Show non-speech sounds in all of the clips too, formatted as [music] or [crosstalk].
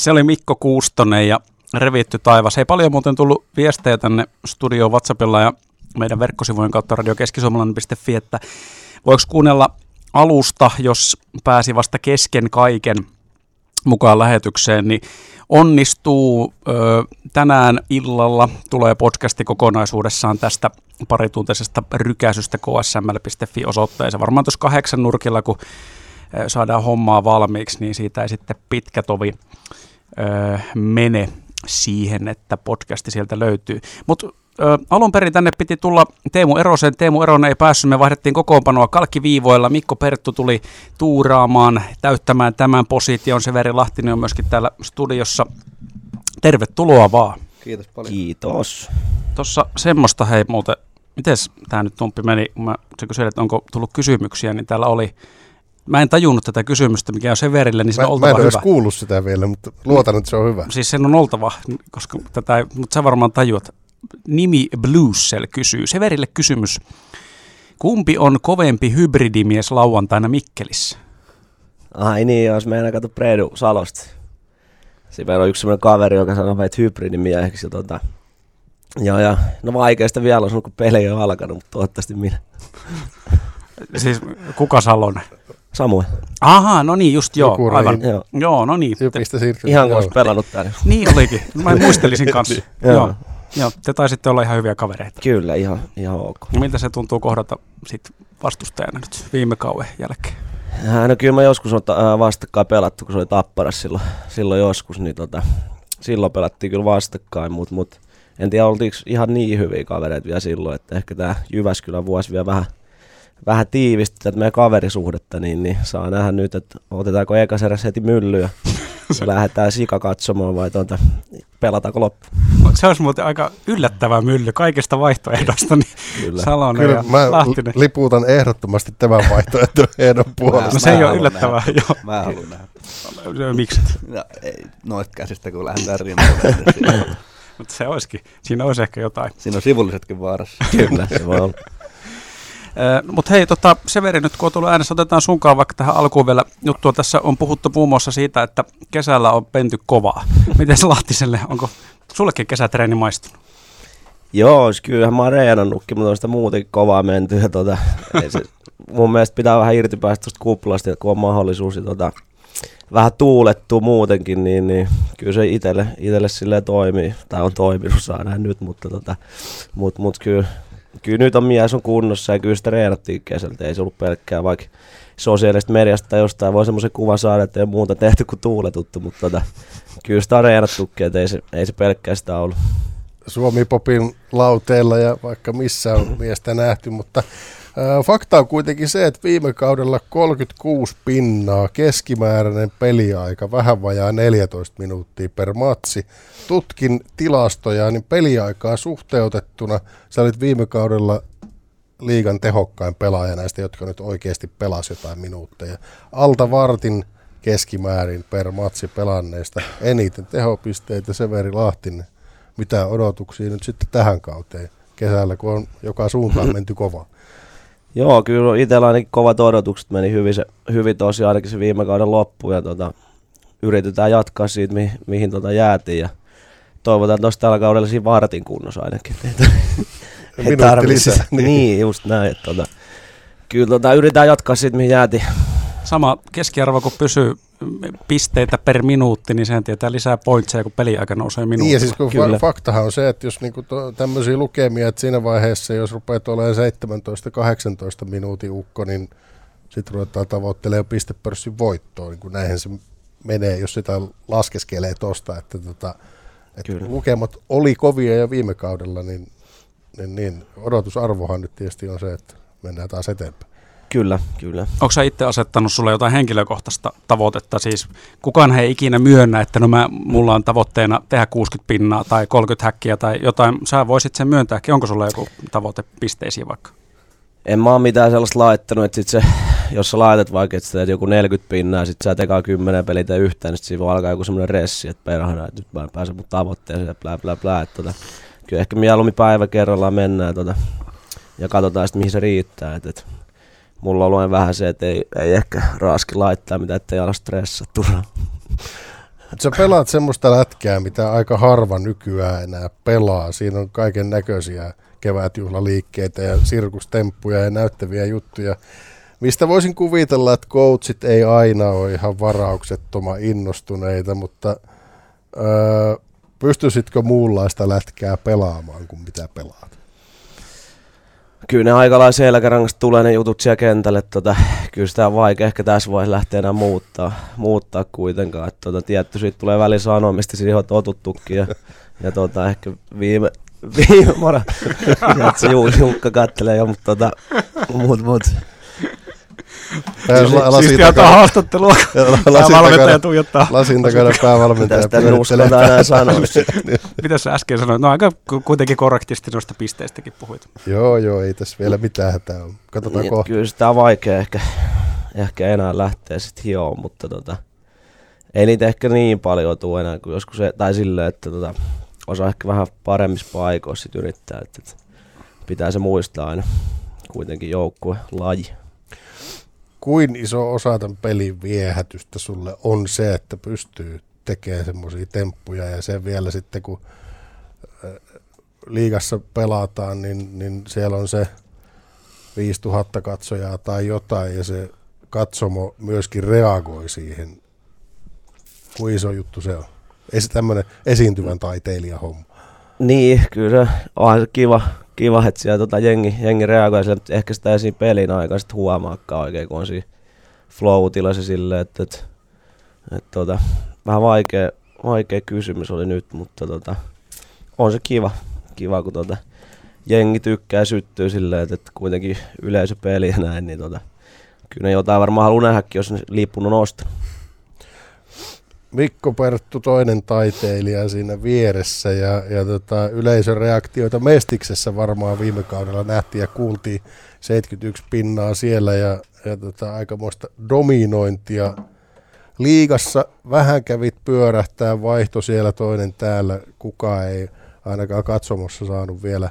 Se oli Mikko Kuustonen ja Revitty taivas. Ei paljon muuten tullut viestejä tänne studioon WhatsAppilla ja meidän verkkosivujen kautta radiokeskisuomalainen.fi, että voiko kuunnella alusta, jos pääsi vasta kesken kaiken mukaan lähetykseen, niin onnistuu. Ö, tänään illalla tulee podcasti kokonaisuudessaan tästä parituntisesta rykäisystä ksml.fi osoitteeseen. Varmaan tuossa kahdeksan nurkilla, kun saadaan hommaa valmiiksi, niin siitä ei sitten pitkä tovi ö, mene siihen, että podcasti sieltä löytyy. Mutta alun perin tänne piti tulla Teemu Erosen. Teemu Eronen ei päässyt, me vaihdettiin kokoonpanoa kalkkiviivoilla. Mikko Perttu tuli tuuraamaan, täyttämään tämän position. Severi Lahtinen on myöskin täällä studiossa. Tervetuloa vaan. Kiitos paljon. Kiitos. Tuossa semmoista hei muuten, miten tämä nyt tumppi meni, kun mä kyselin, että onko tullut kysymyksiä, niin täällä oli Mä en tajunnut tätä kysymystä, mikä on Severille, niin se mä, on oltava mä en hyvä. kuullut sitä vielä, mutta luotan, että se on hyvä. Siis sen on oltava, koska tätä mutta sä varmaan tajuat. Nimi Bluesell kysyy. Severille kysymys. Kumpi on kovempi hybridimies lauantaina Mikkelissä? Ai niin, jos meidän kato Predu Salosta. Siinä on yksi sellainen kaveri, joka sanoo meitä hybridimieheksi. Tota, ja, ja, no vaikeasta vielä on, kun peli on alkanut, mutta toivottavasti minä. Siis kuka Salonen? Samuel. Aha, no niin, just joo, Joku aivan. Joo. Joo, no niin. Te, Jypistä siirtyy. Ihan kuin olisi pelannut täällä. niin olikin. Mä [laughs] muistelisin kanssa. Joo. joo. joo, te taisitte olla ihan hyviä kavereita. Kyllä, ihan, ihan ok. No, miltä se tuntuu kohdata sit vastustajana nyt viime kauden jälkeen? Äh, No kyllä mä joskus on ta- äh, vastakkain pelattu, kun se oli Tapparas silloin, silloin joskus, niin tota, silloin pelattiin kyllä vastakkain, mutta mut, en tiedä oltiinko ihan niin hyviä kavereita vielä silloin, että ehkä tämä Jyväskylän vuosi vielä vähän, vähän tiivisti tätä meidän kaverisuhdetta, niin, niin saa nähdä nyt, että otetaanko ekas eräs heti myllyä [laughs] lähdetään sika katsomaan vai tuota, pelataanko loppu. Se olisi muuten aika yllättävä mylly kaikista vaihtoehdoista, niin Kyllä. Salonen Kyllä ja mä Lahtinen. liputan ehdottomasti tämän vaihtoehdon [laughs] ehdon puolesta. No se ei ole yllättävää, nähdä. joo. Mä haluan nähdä. Miksi? No, ei, noista käsistä, kun lähdetään rinnalle. [laughs] siinä- Mutta se olisikin. Siinä olisi ehkä jotain. Siinä on sivullisetkin vaarassa. Kyllä, se voi olla. Mutta hei, tota, Severi, nyt kun on tullut äänessä, otetaan sunkaan vaikka tähän alkuun vielä juttua. Tässä on puhuttu muun muassa siitä, että kesällä on penty kovaa. [laughs] Miten se Lahtiselle, onko sullekin kesätreeni maistunut? Joo, kyllähän mä oon reenannutkin, mutta on sitä muutenkin kovaa menty. Ja [laughs] tota, ei se, mun mielestä pitää vähän irti päästä tuosta kuplasta, kun on mahdollisuus ja tota, vähän tuulettua muutenkin, niin, niin kyllä se itelle, itelle silleen toimii. Tai on toiminut, saa nähdä nyt, mutta tota, mut, mut kyllä, kyllä nyt on mies on kunnossa ja kyllä sitä reenattiin kesältä. Ei se ollut pelkkää vaikka sosiaalista mediasta tai jostain voi semmoisen kuvan saada, että ei muuta tehty kuin tuuletuttu, mutta tota, kyllä sitä on reenattukin, että ei se, ei se pelkkää sitä ollut. Suomi Popin lauteilla ja vaikka missä on miestä nähty, mutta fakta on kuitenkin se, että viime kaudella 36 pinnaa, keskimääräinen peliaika, vähän vajaa 14 minuuttia per matsi. Tutkin tilastoja, niin peliaikaa suhteutettuna sä olit viime kaudella liigan tehokkain pelaaja näistä, jotka nyt oikeasti pelasi jotain minuutteja. Alta vartin keskimäärin per matsi pelanneista eniten tehopisteitä Severi Lahtinen mitä odotuksia nyt sitten tähän kauteen kesällä, kun on joka suuntaan menty kovaa. Joo, kyllä itsellä ainakin kovat odotukset meni hyvin, se, hyvin tosiaan ainakin se viime kauden loppu ja tota, yritetään jatkaa siitä, mi, mihin tota jäätiin ja toivotaan, että olisi tällä kaudella siinä vartin kunnossa ainakin. Että [laughs] Minuutti lisää, niin. niin. just näin. Että tota, kyllä tota, yritetään jatkaa siitä, mihin jäätiin. Sama keskiarvo, kun pysyy pisteitä per minuutti, niin sehän tietää lisää pointseja, kun peliaika nousee Niin ja minuutilla. siis kun Kyllä. faktahan on se, että jos niinku to, tämmöisiä lukemia, että siinä vaiheessa, jos rupeat olemaan 17-18 minuutin ukko, niin sitten ruvetaan tavoittelemaan pistepörssin voittoa, niin kuin näinhän se menee, jos sitä laskeskelee tosta, että, tota, että Kyllä. lukemat oli kovia jo viime kaudella, niin, niin, niin odotusarvohan nyt tietysti on se, että mennään taas eteenpäin. Kyllä, kyllä. Onko sä itse asettanut sulle jotain henkilökohtaista tavoitetta? Siis kukaan ei ikinä myönnä, että no mä, mulla on tavoitteena tehdä 60 pinnaa tai 30 häkkiä tai jotain. Sä voisit sen myöntääkin. Onko sulla joku tavoite pisteisiin vaikka? En mä oo mitään sellaista laittanut, että sit se, jos sä laitat vaikka, että sä teet joku 40 pinnaa, sit sä tekaa 10 pelit ja yhtään, niin sit siinä voi alkaa joku semmoinen ressi, että perhana, että nyt mä en pääse mun tavoitteeseen ja blää blää blää. Että tota, kyllä ehkä mieluummin päivä kerrallaan mennään tota, ja katsotaan sitten mihin se riittää. Et, et, mulla on ollut vähän se, että ei, ei ehkä raaski laittaa mitä ettei ala stressaa turhaan. Sä pelaat semmoista lätkää, mitä aika harva nykyään enää pelaa. Siinä on kaiken näköisiä kevätjuhlaliikkeitä ja sirkustemppuja ja näyttäviä juttuja. Mistä voisin kuvitella, että coachit ei aina ole ihan varauksettoman innostuneita, mutta öö, pystyisitkö muunlaista lätkää pelaamaan kuin mitä pelaat? Kyllä ne aika lailla selkärangasta tulee ne jutut siellä kentälle. Tota, kyllä sitä on vaikea ehkä tässä vaiheessa lähteä enää muuttaa, muuttaa kuitenkaan. Että, tota, tietty siitä tulee väliin sanomista, siihen on totuttukin. Ja, ja tota, ehkä viime, viime mora, [laughs] se Jukka kattelee jo, mutta tota, mut, mut, Siistiä ottaa haastattelua, [laughs] päävalmentaja tuijottaa. Lasin takana päävalmentaja. Tästä en uskalla enää sanoa. Mitä sä äsken sanoit? No aika kuitenkin korrektisti noista pisteistäkin puhuit. Joo, joo, ei tässä vielä mitään hätää ole. Katsotaan niin, kohta. Kyllä sitä on vaikea ehkä, ehkä enää lähteä sitten hioon, mutta tota, ei niitä ehkä niin paljon tule enää kuin joskus, tai silleen, että tota, osaa ehkä vähän paremmissa paikoissa sit yrittää, että, että pitää se muistaa aina kuitenkin joukkue laji kuin iso osa tämän pelin viehätystä sulle on se, että pystyy tekemään semmoisia temppuja ja se vielä sitten kun äh, liigassa pelataan, niin, niin siellä on se 5000 katsojaa tai jotain ja se katsomo myöskin reagoi siihen. Kuin iso juttu se on. Ei se tämmöinen esiintyvän taiteilijan homma. Niin, kyllä se on kiva, kiva, että siellä tota jengi, jengi reagoi, sille, ehkä sitä siinä pelin aikaa sitten huomaakaan oikein, kun on siinä flow-tilassa silleen, että, että, että tota, vähän vaikea, vaikea kysymys oli nyt, mutta tota, on se kiva, kiva kun tota, jengi tykkää syttyy silleen, että, että kuitenkin yleisöpeli ja näin, niin tota, kyllä ne jotain varmaan haluaa nähdäkin, jos ne liippunut nostanut. Mikko Perttu toinen taiteilija siinä vieressä ja, ja tota, yleisöreaktioita Mestiksessä varmaan viime kaudella nähtiin ja kuultiin 71 pinnaa siellä ja, ja tota, aikamoista dominointia. Liigassa vähän kävit pyörähtää, vaihto siellä toinen täällä, kuka ei ainakaan katsomossa saanut vielä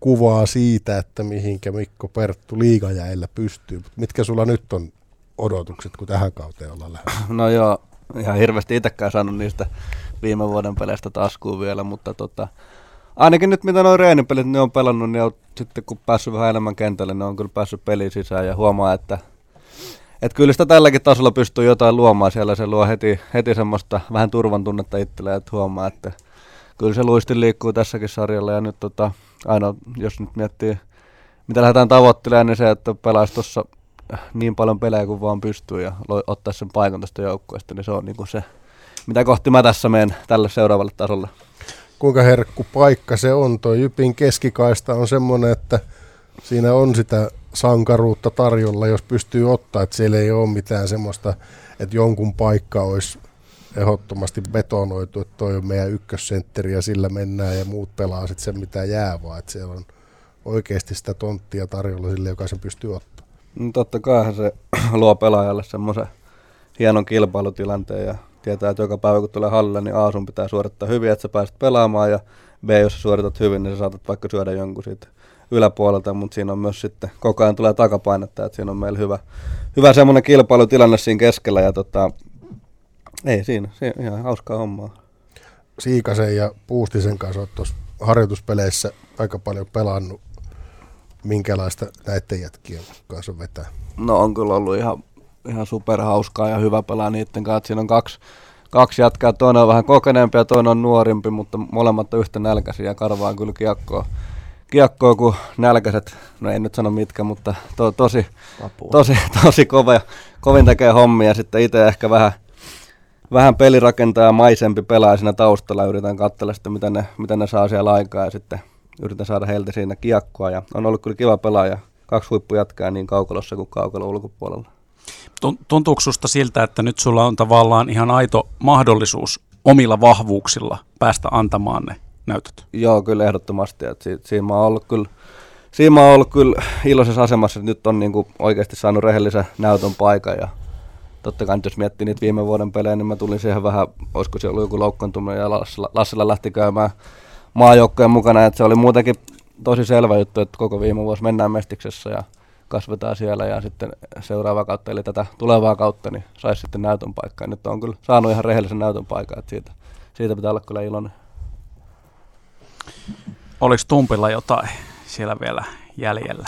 kuvaa siitä, että mihinkä Mikko Perttu liigajäillä pystyy. Mitkä sulla nyt on odotukset, kun tähän kauteen ollaan lähdössä? No joo, ihan hirveästi itsekään saanut niistä viime vuoden peleistä taskuun vielä, mutta tota, ainakin nyt mitä nuo reenipelit ne on pelannut, niin on, sitten kun päässyt vähän enemmän kentälle, ne on kyllä päässyt peliin sisään ja huomaa, että et kyllä sitä tälläkin tasolla pystyy jotain luomaan. Siellä, se luo heti, heti semmoista vähän turvan tunnetta itselleen, että huomaa, että kyllä se luisti liikkuu tässäkin sarjalla. Ja nyt tota, aina jos nyt miettii, mitä lähdetään tavoittelemaan, niin se, että pelaisi tuossa niin paljon pelejä kuin vaan pystyy ja ottaa sen paikan tästä joukkueesta, niin se on niin kuin se, mitä kohti mä tässä menen tälle seuraavalle tasolle. Kuinka herkku paikka se on? Tuo Jypin keskikaista on semmoinen, että siinä on sitä sankaruutta tarjolla, jos pystyy ottaa, että siellä ei ole mitään semmoista, että jonkun paikka olisi ehdottomasti betonoitu, että toi on meidän ykkössentteri ja sillä mennään ja muut pelaa sitten sen mitä jää, vaan että siellä on oikeasti sitä tonttia tarjolla sille, joka sen pystyy ottamaan. No totta kai se [clears throat] luo pelaajalle semmoisen hienon kilpailutilanteen ja tietää, että joka päivä kun tulee hallille, niin A sun pitää suorittaa hyvin, että sä pääset pelaamaan ja B, jos sä suoritat hyvin, niin sä saatat vaikka syödä jonkun siitä yläpuolelta, mutta siinä on myös sitten koko ajan tulee takapainetta, että siinä on meillä hyvä, hyvä semmoinen kilpailutilanne siinä keskellä ja tota, ei siinä, siinä ihan hauskaa hommaa. Siikasen ja Puustisen kanssa olet tuossa harjoituspeleissä aika paljon pelannut minkälaista näiden jätkien kanssa vetää? No on kyllä ollut ihan, ihan superhauskaa ja hyvä pelaa niiden kanssa. Siinä on kaksi, kaksi jatkaa, toinen on vähän kokeneempi ja toinen on nuorimpi, mutta molemmat on yhtä nälkäisiä ja karvaa kyllä kiekkoa. Kiekkoa kuin nälkäiset, no ei nyt sano mitkä, mutta to, tosi, tosi, [laughs] tosi kova, kovin tekee hommia ja sitten itse ehkä vähän, vähän pelirakentaja maisempi pelaa siinä taustalla. Yritän katsella sitten, miten ne, miten ne saa siellä aikaa ja sitten yritän saada heiltä siinä kiekkoa ja on ollut kyllä kiva pelaaja. Kaksi huippujatkaa niin kaukalossa kuin kaukalo ulkopuolella. Tuntuuko susta siltä, että nyt sulla on tavallaan ihan aito mahdollisuus omilla vahvuuksilla päästä antamaan ne näytöt? Joo, kyllä ehdottomasti. Että si- siinä mä oon ollut kyllä Siinä mä oon ollut kyllä iloisessa asemassa, että nyt on niin kuin oikeasti saanut rehellisen näytön paikan ja totta kai nyt jos miettii niitä viime vuoden pelejä, niin mä tulin siihen vähän, olisiko se ollut joku loukkaantuminen ja Lassila, Lassila lähti käymään maajoukkojen mukana, että se oli muutenkin tosi selvä juttu, että koko viime vuosi mennään Mestiksessä ja kasvetaan siellä ja sitten seuraava kautta, eli tätä tulevaa kautta, niin saisi sitten näytön paikkaa. Nyt on kyllä saanut ihan rehellisen näytön paikan, että siitä, siitä pitää olla kyllä iloinen. Oliko Tumpilla jotain siellä vielä jäljellä?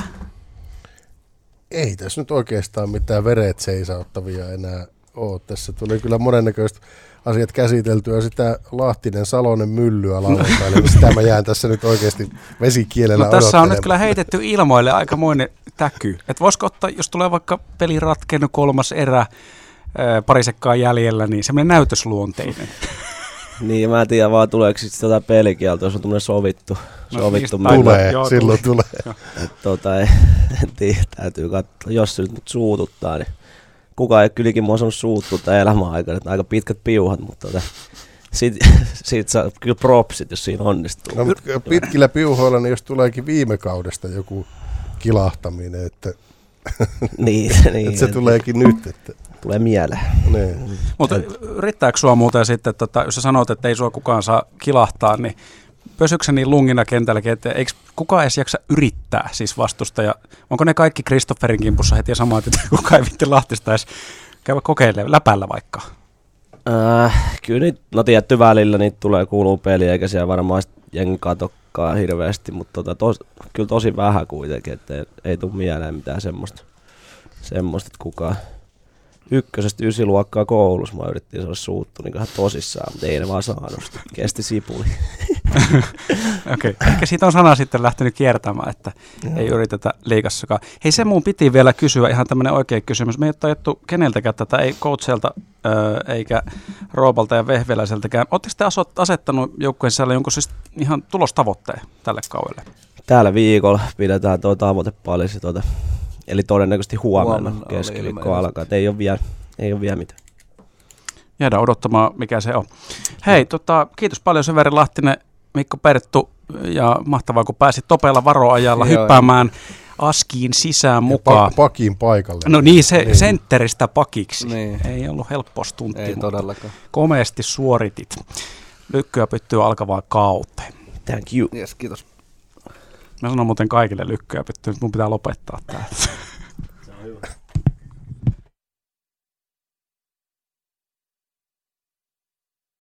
Ei tässä nyt oikeastaan mitään veret seisauttavia enää ole. Tässä tuli kyllä monennäköistä asiat käsiteltyä sitä Lahtinen Salonen myllyä lauantaina, niin sitä mä jään tässä nyt oikeasti vesikielellä no, tässä on nyt kyllä heitetty ilmoille aikamoinen täky. Että voisiko ottaa, jos tulee vaikka peli ratkennut kolmas erä, parisekkaan jäljellä, niin semmoinen näytösluonteinen. [laughs] Niin, mä en tiedä vaan tuleeko sitten tätä pelikieltä, jos on tämmöinen sovittu. No, sovittu niistä Tulee, Joo, silloin tulee. Et tota, ei, en tiedä, täytyy katsoa. Jos se nyt suututtaa, niin kukaan ei kylläkin mua sanonut suuttua elämän aikana. Että aika pitkät piuhat, mutta tota, sit, [laughs] sit saa kyllä propsit, jos siinä onnistuu. No, mutta pitkillä piuhoilla, niin jos tuleekin viime kaudesta joku kilahtaminen, että, niin, [laughs] niin, että se tuleekin nyt. Että, tulee mieleen. niin. Mutta yrittääkö sua muuten sitten, tota, jos sä sanot, että ei sua kukaan saa kilahtaa, niin se niin lungina kentälläkin, että eikö kukaan edes jaksa yrittää siis vastustaja? Onko ne kaikki Kristofferin kimpussa heti samaa, että kukaan ei vitti Lahtista edes käydä kokeilemaan läpällä vaikka? Äh, kyllä niitä, no tietty välillä niitä tulee kuuluu peliä, eikä siellä varmaan jengi katokkaan hirveästi, mutta tota, tos, kyllä tosi vähän kuitenkin, että ei, ei tule mieleen mitään semmoista, semmoista että kukaan ykkösestä ysiluokkaa koulussa mä yritin saada suuttu niin ihan tosissaan, mutta ei ne vaan saanut sitä. Kesti sipuli. [laughs] Okei, okay. ehkä siitä on sana sitten lähtenyt kiertämään, että Joo. ei yritetä liikassakaan. Hei, se mun piti vielä kysyä, ihan tämmöinen oikea kysymys. Me ei ole tajuttu keneltäkään tätä, ei coachelta eikä Roopalta ja Vehveläiseltäkään. Oletteko te asettanut joukkueen sisällä jonkun siis ihan tulostavoitteen tälle kaudelle? Täällä viikolla pidetään tuo tavoite paljon, tuota, eli todennäköisesti huomenna, Huomenna keskiviikko alkaa. Ei ole vielä, ei ole vielä mitään. Jäädään odottamaan, mikä se on. Hei, tota, kiitos paljon Severi Lahtinen, Mikko Perttu, ja mahtavaa, kun pääsit topeella varoajalla Joo, hyppäämään askiin sisään Ja mukaan. pa- pakin paikalle. No niin, se Niin. sentteristä pakiksi. Niin. Ei ollut helppo stuntti, Ei todellakaan. komeasti suoritit. Lykkyä pyttyy alkavaan kauteen. Thank you. Yes, kiitos. Mä sanon muuten kaikille lykkyä pyttyy, nyt mun pitää lopettaa tää.